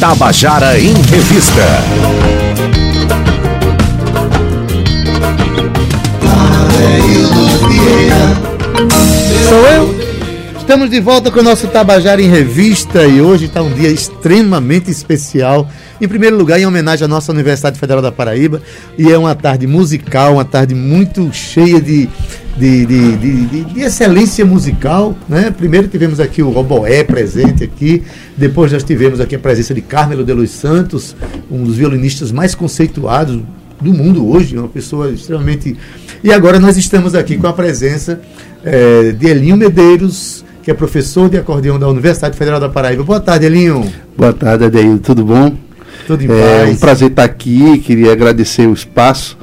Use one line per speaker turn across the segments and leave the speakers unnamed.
Tabajara em Revista.
Sou eu. Estamos de volta com o nosso Tabajara em Revista e hoje está um dia extremamente especial. Em primeiro lugar, em homenagem à nossa Universidade Federal da Paraíba, e é uma tarde musical, uma tarde muito cheia de, de, de, de, de excelência musical. Né? Primeiro tivemos aqui o Roboé presente aqui, depois nós tivemos aqui a presença de Carmelo de Los Santos, um dos violinistas mais conceituados do mundo hoje, uma pessoa extremamente. E agora nós estamos aqui com a presença é, de Elinho Medeiros, que é professor de acordeão da Universidade Federal da Paraíba. Boa tarde, Elinho.
Boa tarde, Adeildo. Tudo bom?
Tudo em
É
paz.
um prazer estar aqui. Queria agradecer o espaço,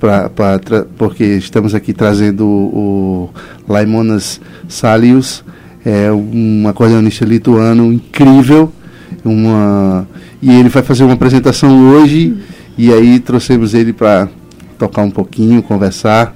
pra, pra porque estamos aqui trazendo o, o Laimonas Salius, é um acordeonista lituano incrível. Uma, e ele vai fazer uma apresentação hoje. E aí trouxemos ele para tocar um pouquinho, conversar.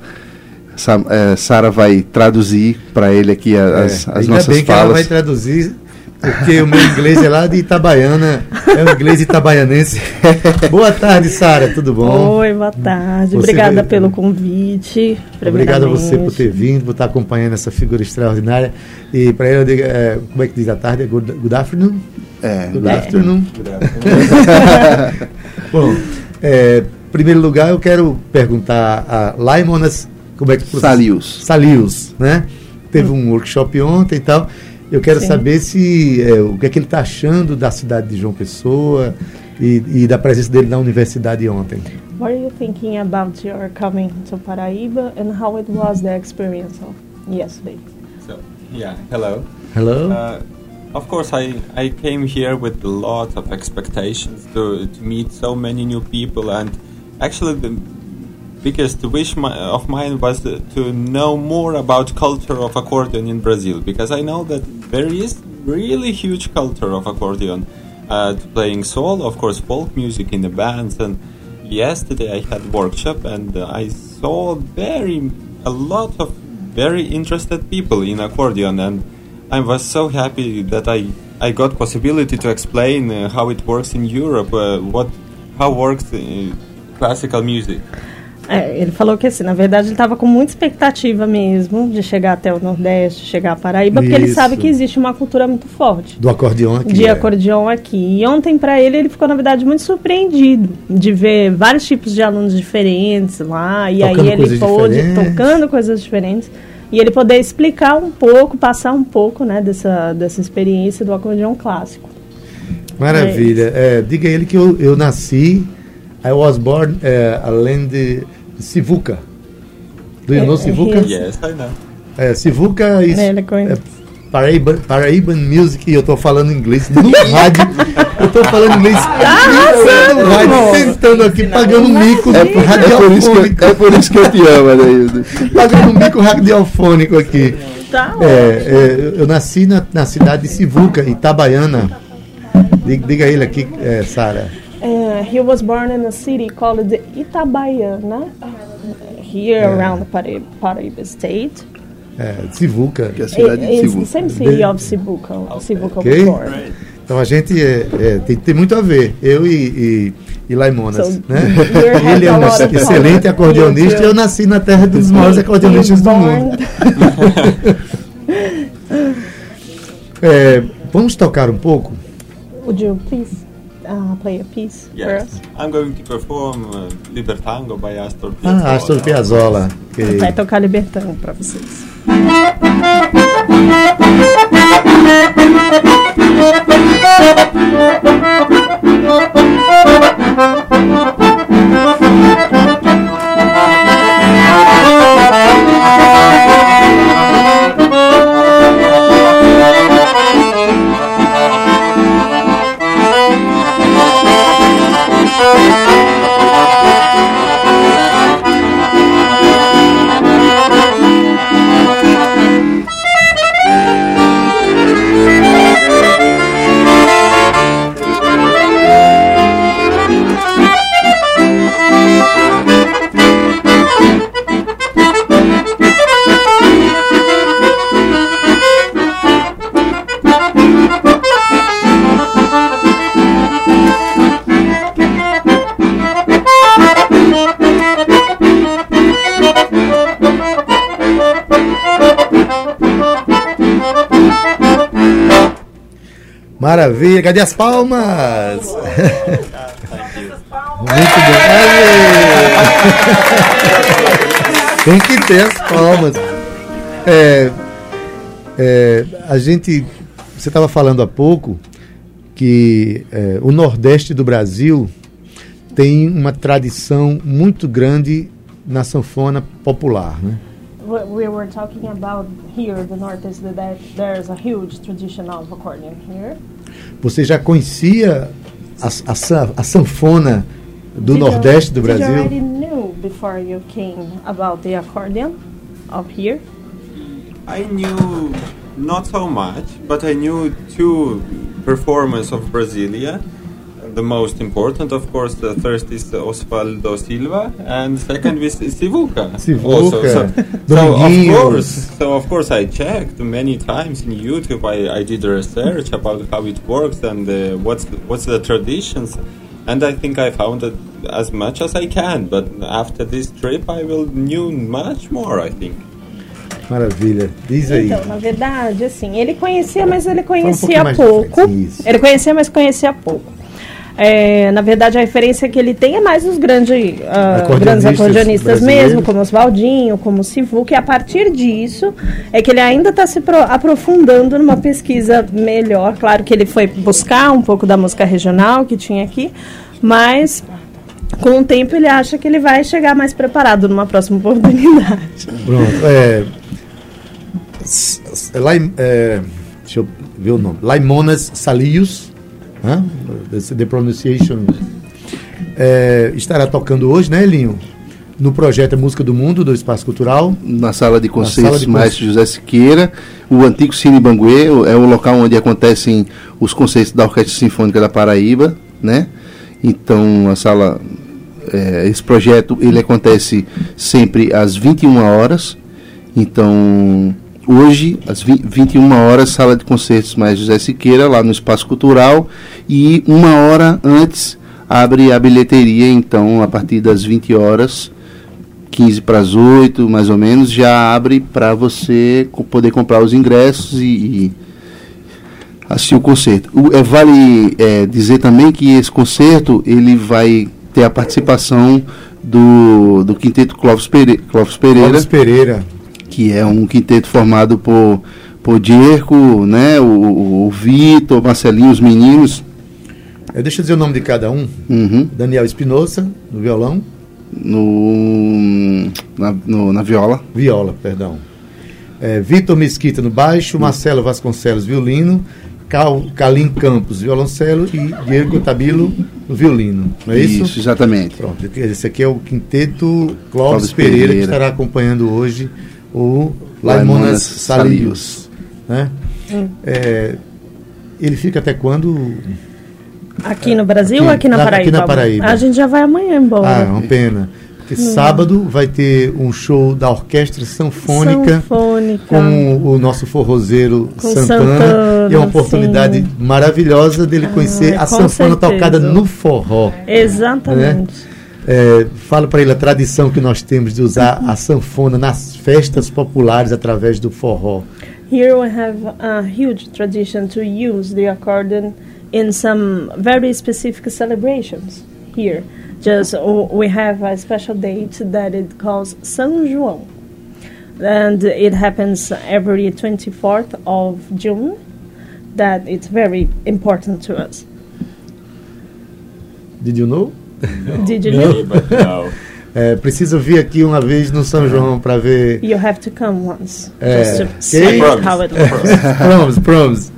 Sa- é, Sara vai traduzir para ele aqui a-
É,
as, as
ainda
nossas
bem que ela
falas.
vai traduzir, porque o meu inglês é lá de Itabaiana, é o inglês itabaianense. Boa tarde, Sara, tudo bom?
Oi, boa tarde.
Você
Obrigada
veio-
pelo convite.
Obrigado a você por ter vindo, por estar acompanhando essa figura extraordinária. E para ele, eu digo, é, como é que diz a tarde? Good, good afternoon?
É,
Good afternoon. Bom, é, em primeiro lugar, eu quero perguntar a Laimonas, como é que
Salius.
Salius, né? Teve um workshop ontem e tal. Eu quero
Sim.
saber se é, o que é que ele está achando da cidade de João Pessoa e, e da presença dele na universidade ontem.
What are you thinking about your coming to Paraíba and how it was the experience of yesterday?
So, yeah, hello.
Hello?
Uh, of course, I, I came here with a lot of expectations to, to meet so many new people, and actually, the biggest wish my, of mine was to, to know more about culture of accordion in Brazil, because I know that there is really huge culture of accordion, uh, playing solo, of course, folk music in the bands, and yesterday I had workshop, and uh, I saw very a lot of very interested people in accordion. And I was so happy that I I got possibility to explain uh, how it works in Europe uh, what how works uh, classical music
É, ele falou que assim, na verdade ele estava com muita expectativa mesmo de chegar até o Nordeste, chegar a Paraíba, porque ele
Isso.
sabe que existe uma cultura muito forte.
Do acordeão aqui.
de
é.
acordeão aqui. E ontem, para ele, ele ficou, na verdade, muito surpreendido de ver vários tipos de alunos diferentes lá. E
Tocando
aí ele pôde,
diferentes.
tocando coisas diferentes, e ele poder explicar um pouco, passar um pouco né, dessa, dessa experiência do acordeão clássico.
Maravilha. É, diga a ele que eu, eu nasci, I was born uh, além de Sivuca. Do you know
É,
Sivuca?
yes.
yes I know
É, Sivuca is
É, ele conhece.
é, Paraíba, Paraíban Music, e eu tô falando inglês no rádio. Eu tô falando inglês no rádio, tentando aqui, pagando um mico
É, por- é por isso que,
radiofônico.
eu- é por isso que eu te amo, Adaildo.
Pagando um mico radiofônico aqui.
Tá
É, é, eu- eu nasci na, na cidade de Sivuca, Itabaiana. Diga, diga ele aqui, é, Sara.
Uh, he was born in a city called Itabaiana, here around Paraíba, Paraíba State.
É, Sivuca.
Que é a cidade de
It- it's the same city of Sibuca, Sibuca
Ok.
before.
Então a gente é, é, tem, tem muito a ver, eu e, e, e Laimonas.
So,
né? Ele é um excelente acordeonista e eu nasci na terra dos maiores acordeonistas do mundo. É, vamos tocar um pouco?
Would you please uh, play a piece for
yes
us?
I'm going to perform uh, Libertango by Astor Piazzolla
Ah, Astor Piazzolla. ok.
Vai tocar Libertão pra vocês.
Maravilha, cadê as palmas? Muito bem. Aê! Tem que ter as palmas. É, é, a gente, você estava falando há pouco que é, o Nordeste do Brasil tem uma tradição muito grande na sanfona popular, né?
We we were talking about here, the Northeast, that there's a huge tradition of accordion here.
Você já conhecia a, a a sanfona do
Did you-
Nordeste do
Did you
Brasil?
already knew before you came about the accordion of here?
I knew not so much, but I knew two performers of Brasilia. The most important, of course, the first is Osvaldo Silva, and second is Sivuca.
Sivuca,
also. So, so of course, so of course, I checked many times in YouTube. I, I did research about how it works and uh, what's the, what's the traditions, and I think I found it as much as I can. But after this trip, I will knew much more. I think.
Maravilha. Diz aí.
Então, na verdade, assim, ele conhecia, mas ele
um
conhecia
pouquinho mais
pouco.
de frente, isso.
Ele conhecia, mas conhecia pouco. É, na verdade, a referência que ele tem é mais os grande, ah,
Acordeonistas
grandes acordeonistas mesmo, como os Valdinho, como o Sivu, que a partir disso é que ele ainda está se pro- aprofundando numa pesquisa melhor. Claro que ele foi buscar um pouco da música regional que tinha aqui, mas com o tempo ele acha que ele vai chegar mais preparado numa próxima oportunidade.
Pronto. É, s- Lai- é, deixa eu ver o nome. Laimonas Salius. Né? The, pronunciation. É, estará tocando hoje, né, Elinho? No projeto Música do Mundo, do Espaço Cultural.
na sala de concertos
de
Maestro José Siqueira, o antigo Cine Banguê, é o local onde acontecem os concertos da Orquestra Sinfônica da Paraíba, né? Então, a sala, é, esse projeto, ele acontece sempre às 21 horas. Então, hoje, às vi- 21 horas, sala de concertos Maestro José Siqueira, lá no Espaço Cultural, e uma hora antes abre a bilheteria, então, a partir das 20 horas, 15 para as 8, mais ou menos, já abre para você poder comprar os ingressos e, e assistir o concerto. O- é, vale é, dizer também que esse concerto ele vai ter a participação do, do quinteto Clóvis, Pere, Clóvis Pereira,
Clóvis Pereira.
Que é um quinteto formado por, por Dierco, né, o, o, Vitor, Marcelinho, os meninos.
É, deixa eu dizer o nome de cada um.
Uhum.
Daniel Espinosa, no violão.
no, na, no- na viola.
Viola, perdão. É, Vitor Mesquita no baixo, Marcelo Vasconcelos, violino. Cal, Calim Campos, violoncelo. E Diego Tabilo, no violino. Não é isso?
exatamente.
Pronto, esse aqui é o quinteto Clóvis
Clóvis
Pereira, que
Pereira.
estará acompanhando hoje o
Laimonas
Salius. Né? É, ele fica até quando?
Aqui no Brasil
Aqui,
ou aqui na
na-
Paraíba?
aqui na Paraíba.
A gente já vai amanhã embora.
Ah, é uma pena. Porque sábado vai ter um show da Orquestra Sanfônica.
Sanfônica.
com o nosso forrozeiro Santana,
Santana,
e é uma oportunidade
sim.
maravilhosa dele conhecer
Ah,
a
com
sanfona
certeza.
tocada no forró.
Exatamente.
É, fala para ele a tradição que nós temos de usar a sanfona nas festas populares através do forró.
Here we have a huge tradition to use the accordion in some very specific celebrations. Here, just uh, we have a special date that it calls São João, and it happens every 24th of June. That it's very important to us.
Did you know?
Did you know?
No.
É, preciso vir aqui uma vez no São João para ver.
You have to come once
Eh,
just to see
Promise.
how it works.
promise, promise.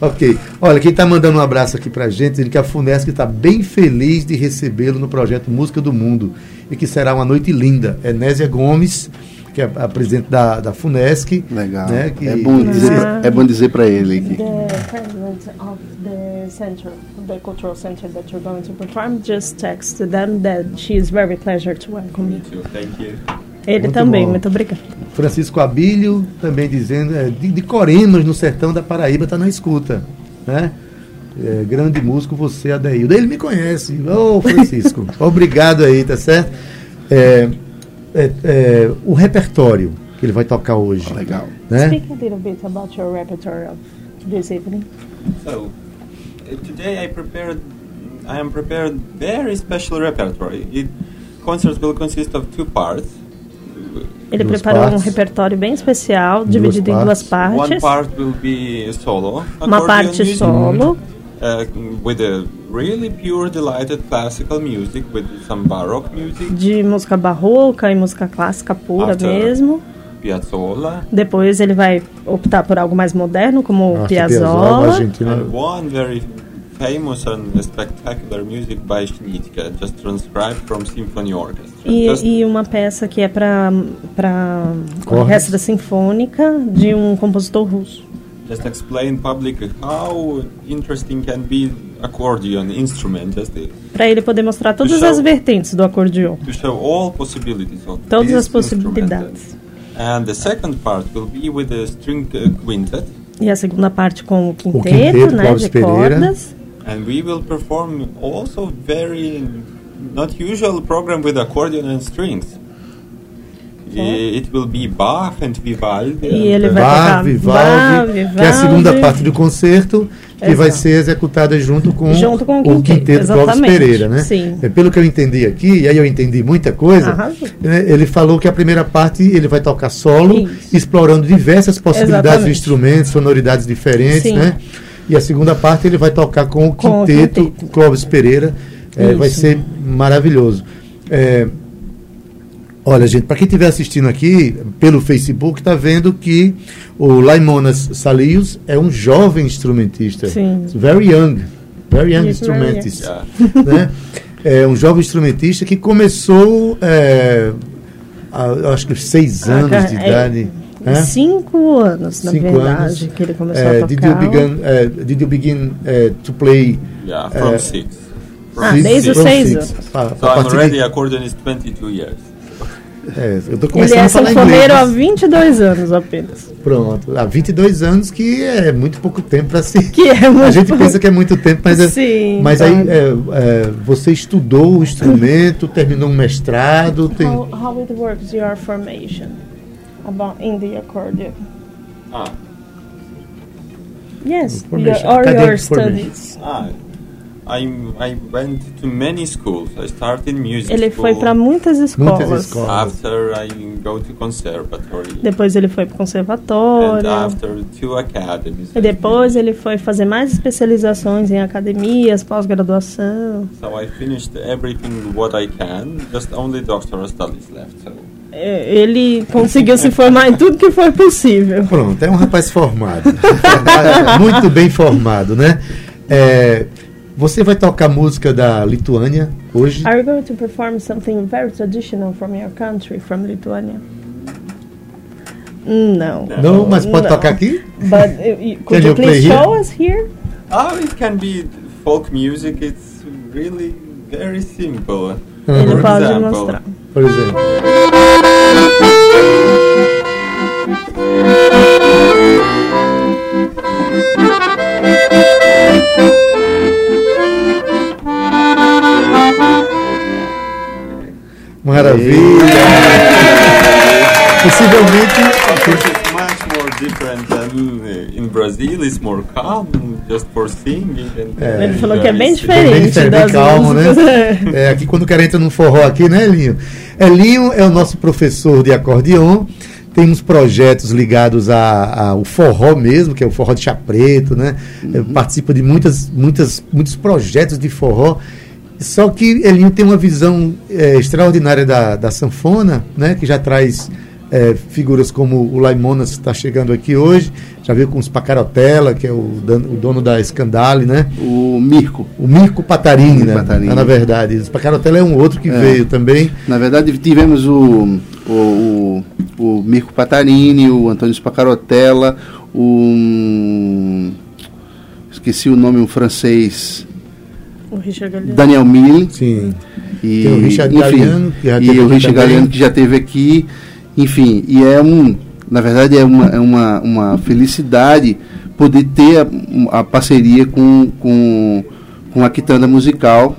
Ok. Olha, quem está mandando um abraço aqui pra gente, dizendo que a Funesc está bem feliz de recebê-lo no projeto Música do Mundo e que será uma noite linda. É Nésia Gomes, que é a presidente da, da Funesc.
Legal.
Né, que-
é, bom dizer,
Ah.
é bom dizer para ele que
The president of the center, the cultural center that you're going to perform, just text them that she is very pleasure to welcome you.
Thank you.
Ele
Muito
também,
bom.
muito obrigada.
Francisco Abílio também dizendo, é, de, de Coremas, no sertão da Paraíba, está na escuta. Né? É, grande músico, você, Adeildo. Ele me conhece. Ô, Francisco, obrigado aí, tá certo? É, é, é, o repertório que ele vai tocar hoje.
legal.
Né?
Speak a little bit about your repertoire of this evening.
So, uh, today I prepared. I am prepared very special repertoire. It concerts will consist of two parts.
Ele
Duas
preparou um
partes.
repertório bem especial, dividido em duas
partes.
One
partes.
part will be solo.
Uma parte
music,
solo,
with a really pure, delighted classical music with some baroque music,
de música barroca e música clássica pura
After-
mesmo.
Piazzolla,
Depois ele vai optar por algo mais moderno, como o
Nossa,
Piazzolla.
And one very famous and spectacular music by Schnittke, just transcribed from symphony orchestra.
E,
Just-
e uma peça que é para para orquestra sinfônica de um compositor russo.
Just explain public how interesting can be accordion instrument just
Para ele poder mostrar todas
show-
as vertentes do acordeon,
to show all possibilities of
todas as possibilidades.
And the second part will be with the string uh, quintet,
E a segunda parte com o quinteto,
quinteto,
né, de
Pereira.
cordas.
and we will perform also very not usual program with accordion and strings. It will be Bach and Vivaldi.
E ele vai
Bar,
tocar
Vivaldi,
Bar,
que é a segunda
Vivaldi.
parte do concerto, que vai
Exato.
ser executada junto com,
Junto com o
o
quinteto,
quinteto Clóvis. Pereira, né?
Sim.
É, pelo que eu entendi aqui, e aí eu entendi muita coisa,
Arrasou.
né, ele falou que a primeira parte ele vai tocar solo,
Isso.
explorando diversas possibilidades de
Exatamente.
instrumentos, sonoridades diferentes,
Sim.
né? E a segunda parte ele vai tocar com o
Com o
quinteto,
quinteto.
Clóvis Pereira, é, vai ser maravilhoso. É, Olha, gente, para quem estiver assistindo aqui pelo Facebook, está vendo que o Laimonas Salios é um jovem instrumentista.
Sim.
Very young. Very young
Yes, very young.
instrumentist. né? É um jovem instrumentista que começou, é, a- acho que seis
Ah,
anos
cara,
de
é-
idade. né? Cinco
anos, na
Cinco
verdade,
anos.
que ele começou
É,
a
did you
tocar.
begin, é, did you begin é, to play
Yeah, from
Uh,
six.
Ah,
six-
desde os seis anos.
So I'm already
de-
accordionist 22 years.
É, eu tô
Ele
começando
é
a falar inglês.
sanfoneiro há
mas-
22 anos apenas.
Pronto, há 22 anos que é muito pouco tempo para se.
Que é muito
A gente
pouco.
pensa que é muito tempo, mas, é-
Sim,
mas aí
claro.
é, é, você estudou o instrumento, terminou um mestrado, tem,
How, how it works your formation about in the accordion?
Ah,
Yes, your, or your studies.
ah. I, I went to many schools. I started music
Ele
school.
foi para muitas escolas.
muitas escolas.
After I go to conservatory.
Depois ele foi para o
and
conservatório.
after two academies.
E depois ele foi fazer mais especializações em academias, pós-graduação.
So I finished everything what I can. Just only doctoral studies left. So
É, Ele conseguiu se formar em tudo que foi possível.
Pronto, é um rapaz formado. Muito bem formado, né? É, você vai tocar música da Lituânia hoje?
Are you going to perform something very traditional from your country, from Lithuania? Não.
Não, mas pode
Não.
tocar aqui?
But uh, could
you
please
here?
show us here?
Oh, it can be folk music. It's really very simple.
Ele
For
pode
example,
mostrar.
Por exemplo. Maravilha! Possivelmente.
More different than uh, in Brazil. It's more calm, just for singing. And
É.
Ele falou que é bem
Bem
diferente
diferente,
das
bem calmo, né? É, aqui quando o cara entra num forró aqui, né, Elinho? Elinho é o nosso professor de acordeon. Tem uns projetos ligados a- ao forró mesmo, que é o forró de chá preto, né? É, Participa de muitas, muitas, muitos projetos de forró. Só que Elinho tem uma visão é, extraordinária da, da sanfona, né? Que já traz é, figuras como o Laimonas está chegando aqui hoje. Já veio com os Pacarotella, que é o, o dono da Scandale, né?
O Mirko.
O Mirko Patarini, né?
Patarini.
Na verdade. O Pacarotella é um outro que
É.
veio também.
Na verdade, tivemos o, o, o, o Mirko Patarini, o Antônio Spacarotella, o. Esqueci o nome, um francês,
O Richard Galeano.
Daniel Mille.
Sim.
E,
Tem o Richard Galliano, que já
e o
aqui
Richard
também.
Galliano que já teve aqui. Enfim, e é um. Na verdade, é uma, é uma, uma felicidade poder ter a, a parceria com, com, com a Quitanda Musical,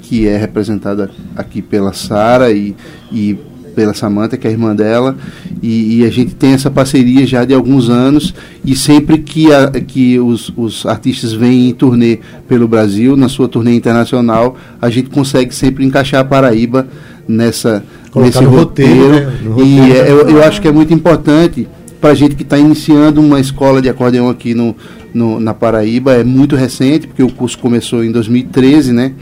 que é representada aqui pela Sara e, e pela Samanta, que é a irmã dela, e, e, a gente tem essa parceria já de alguns anos, e sempre que, a, que os, os artistas vêm em turnê pelo Brasil, na sua turnê internacional, a gente consegue sempre encaixar a Paraíba nessa, nesse roteiro. roteiro né? roteiro e é, eu, eu acho que é muito importante para a gente que está iniciando uma escola de acordeão aqui no, no, na Paraíba, é muito recente, porque o curso começou em 2013, né?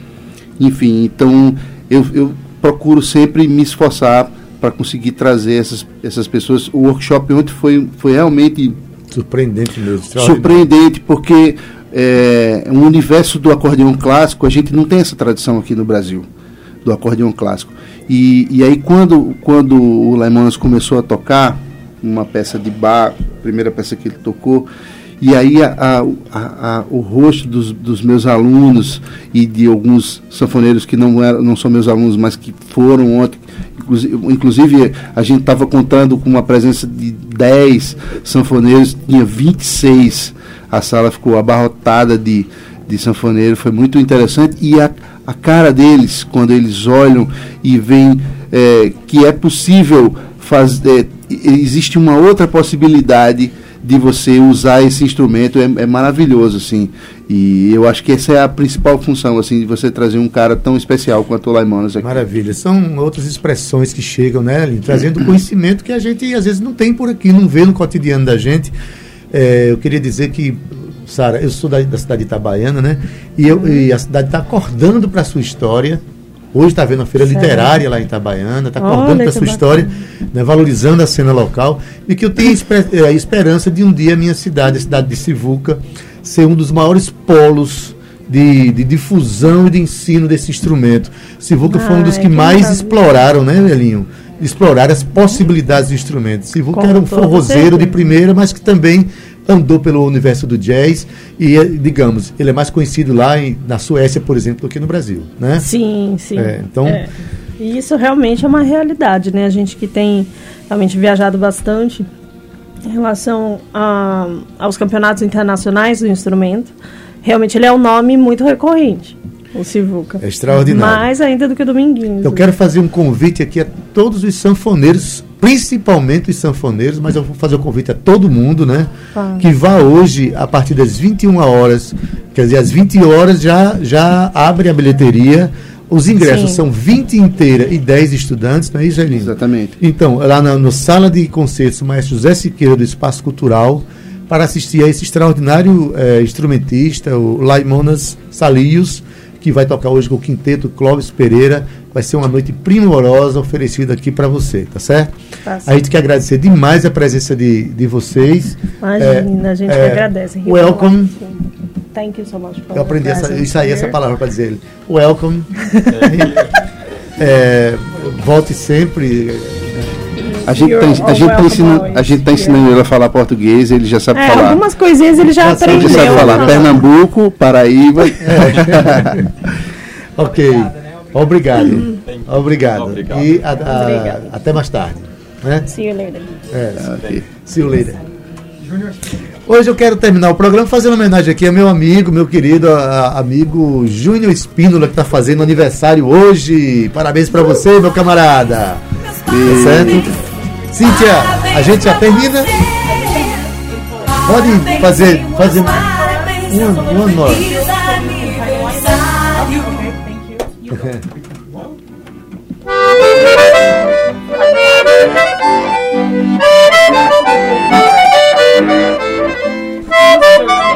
Enfim, então eu, eu procuro sempre me esforçar para conseguir trazer essas, essas pessoas. O workshop ontem foi, foi realmente.
Surpreendente mesmo.
Surpreendente, porque é, o universo do acordeão clássico, a gente não tem essa tradição aqui no Brasil, do acordeão clássico. E, e aí, quando, quando o Lemons começou a tocar, uma peça de bar, primeira peça que ele tocou, e aí a, a, a, o rosto dos, dos, meus alunos e de alguns sanfoneiros que não, eram, não são meus alunos, mas que foram ontem, inclusive, a gente estava contando com uma presença de 10 sanfoneiros, tinha 26, a sala ficou abarrotada de, de sanfoneiro, foi muito interessante, e a, a cara deles, quando eles olham e veem é, que é possível fazer, é, existe uma outra possibilidade de você usar esse instrumento é, é, maravilhoso, assim. E eu acho que essa é a principal função, assim, de você trazer um cara tão especial quanto o Laimanos aqui.
Maravilha. São outras expressões que chegam, né, Aline? Trazendo conhecimento que a gente às vezes não tem por aqui, não vê no cotidiano da gente. É, eu queria dizer que, Sara, eu sou da, da, cidade de Itabaiana, né? E, eu, e a cidade está acordando para a sua história Hoje está vendo a feira certo. literária lá em Itabaiana, está acordando para a sua história, né, valorizando a cena local, e que eu tenho esper a esperança de um dia a minha cidade, a cidade de Sivuca, ser um dos maiores polos de, de difusão e de ensino desse instrumento. Sivuca ah, foi um dos que, mais exploraram, né, Elinho? Explorar as possibilidades do instrumento. Sivuca era um forrozeiro de primeira, mas que também andou pelo universo do jazz e, eh, digamos, ele é mais conhecido lá em, na Suécia, por exemplo, do que no Brasil, né?
Sim, sim. É, então... É. E isso realmente é uma realidade, né? A gente que tem realmente viajado bastante em relação a, aos campeonatos internacionais do instrumento, realmente ele é um nome muito recorrente. O Sivuca.
É extraordinário.
Mais ainda do que o Dominguinhos.
Eu quero fazer um convite aqui a todos os sanfoneiros principalmente os sanfoneiros, mas eu vou fazer o convite a todo mundo, né? Ah. Que vá hoje, a partir das 21 horas, quer dizer, às 20 horas já, já abre a bilheteria. Os ingressos Sim. são 20 inteira e 10 estudantes, não é isso, Elinho?
Exatamente.
Então, lá na no Sala de Concertos, o maestro José Siqueira, do Espaço Cultural, para assistir a esse extraordinário eh, instrumentista, o Laimonas Salios, que vai tocar hoje com o quinteto Clóvis Pereira. Vai ser uma noite primorosa oferecida aqui para você, tá certo? Tá a gente quer agradecer demais a presença de, de vocês.
Imagina, é, a gente é, agradece.
Welcome.
Thank you so much
for Eu aprendi essa, isso aí, essa palavra para dizer. Welcome. é, volte sempre
a gente está a gente tá ensinando, a gente tá ensinando ele a falar português, ele já sabe é, falar.
Algumas coisinhas ele já, já aprendeu.
Ele sabe falar Pernambuco, Paraíba.
É. ok. Obrigado. Obrigado. Obrigado. E a, a, até mais tarde. Né?
See you later. É,
okay. See you later. Hoje eu quero terminar o programa fazendo homenagem aqui ao meu amigo, meu querido a, amigo Júnior Espínola, que está fazendo aniversário hoje. Parabéns para você, meu camarada. Tá e... Certo? Cíntia, a gente já termina. Pode fazer, fazer uma, uma nota.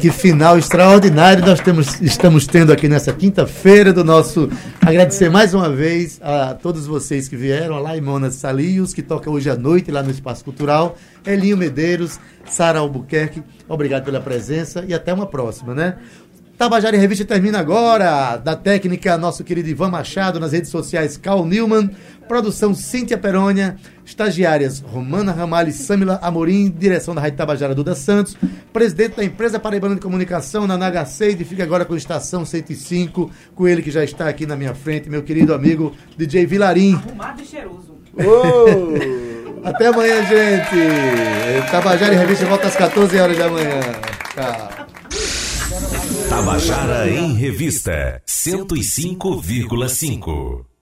Que final extraordinário nós temos, estamos tendo aqui nessa quinta-feira do nosso. Agradecer mais uma vez a todos vocês que vieram, a Laimona Salios, que toca hoje à noite lá no Espaço Cultural, Elinho Medeiros, Sara Albuquerque, obrigado pela presença e até uma próxima, né? Tabajara em Revista termina agora. Da técnica, nosso querido Ivan Machado, nas redes sociais, Carl Newman. Produção Cíntia Perônia. Estagiárias Romana Ramalho e Samila Amorim. Direção da Rádio Tabajara Duda Santos. Presidente da empresa Paraibana de Comunicação, na NHC. E fica agora com a Estação 105. Com ele que já está aqui na minha frente, meu querido amigo DJ Vilarim.
Arrumado e cheiroso.
Até amanhã, gente. Tabajara em Revista volta às 14 horas da manhã. Tchau.
Tabajara em Revista 105,5.